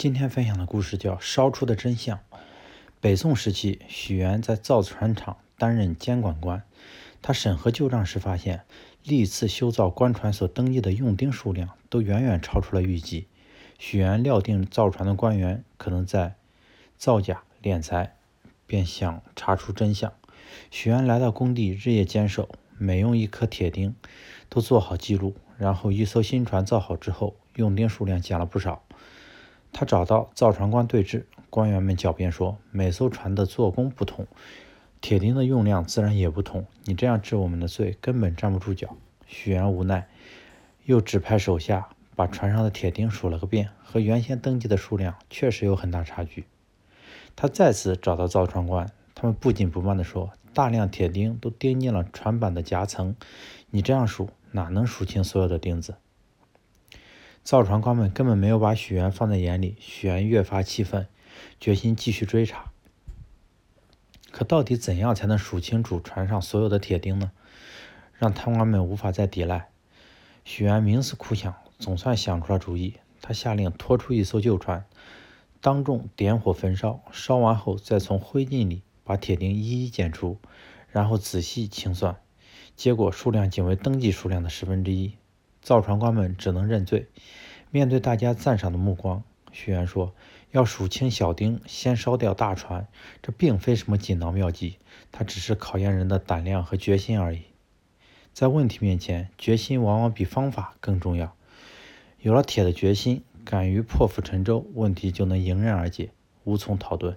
今天分享的故事叫《烧出的真相》。北宋时期，许元在造船厂担任监管官。他审核旧账时发现，历次修造官船所登记的用丁数量都远远超出了预计。许元料定造船的官员可能在造假敛财，便想查出真相。许元来到工地，日夜坚守，每用一颗铁钉都做好记录。然后，一艘新船造好之后，用丁数量减了不少。他找到造船官对峙，官员们狡辩说，每艘船的做工不同，铁钉的用量自然也不同。你这样治我们的罪，根本站不住脚。许元无奈，又指派手下把船上的铁钉数了个遍，和原先登记的数量确实有很大差距。他再次找到造船官，他们不紧不慢地说，大量铁钉都钉进了船板的夹层，你这样数，哪能数清所有的钉子？造船官们根本没有把许元放在眼里，许元越发气愤，决心继续追查。可到底怎样才能数清楚船上所有的铁钉呢？让贪官们无法再抵赖。许元冥思苦想，总算想出了主意。他下令拖出一艘旧船，当众点火焚烧，烧完后再从灰烬里把铁钉一一检出，然后仔细清算，结果数量仅为登记数量的十分之一。造船官们只能认罪。面对大家赞赏的目光，徐元说：“要数清小丁，先烧掉大船，这并非什么锦囊妙计，它只是考验人的胆量和决心而已。在问题面前，决心往往比方法更重要。有了铁的决心，敢于破釜沉舟，问题就能迎刃而解，无从逃遁。”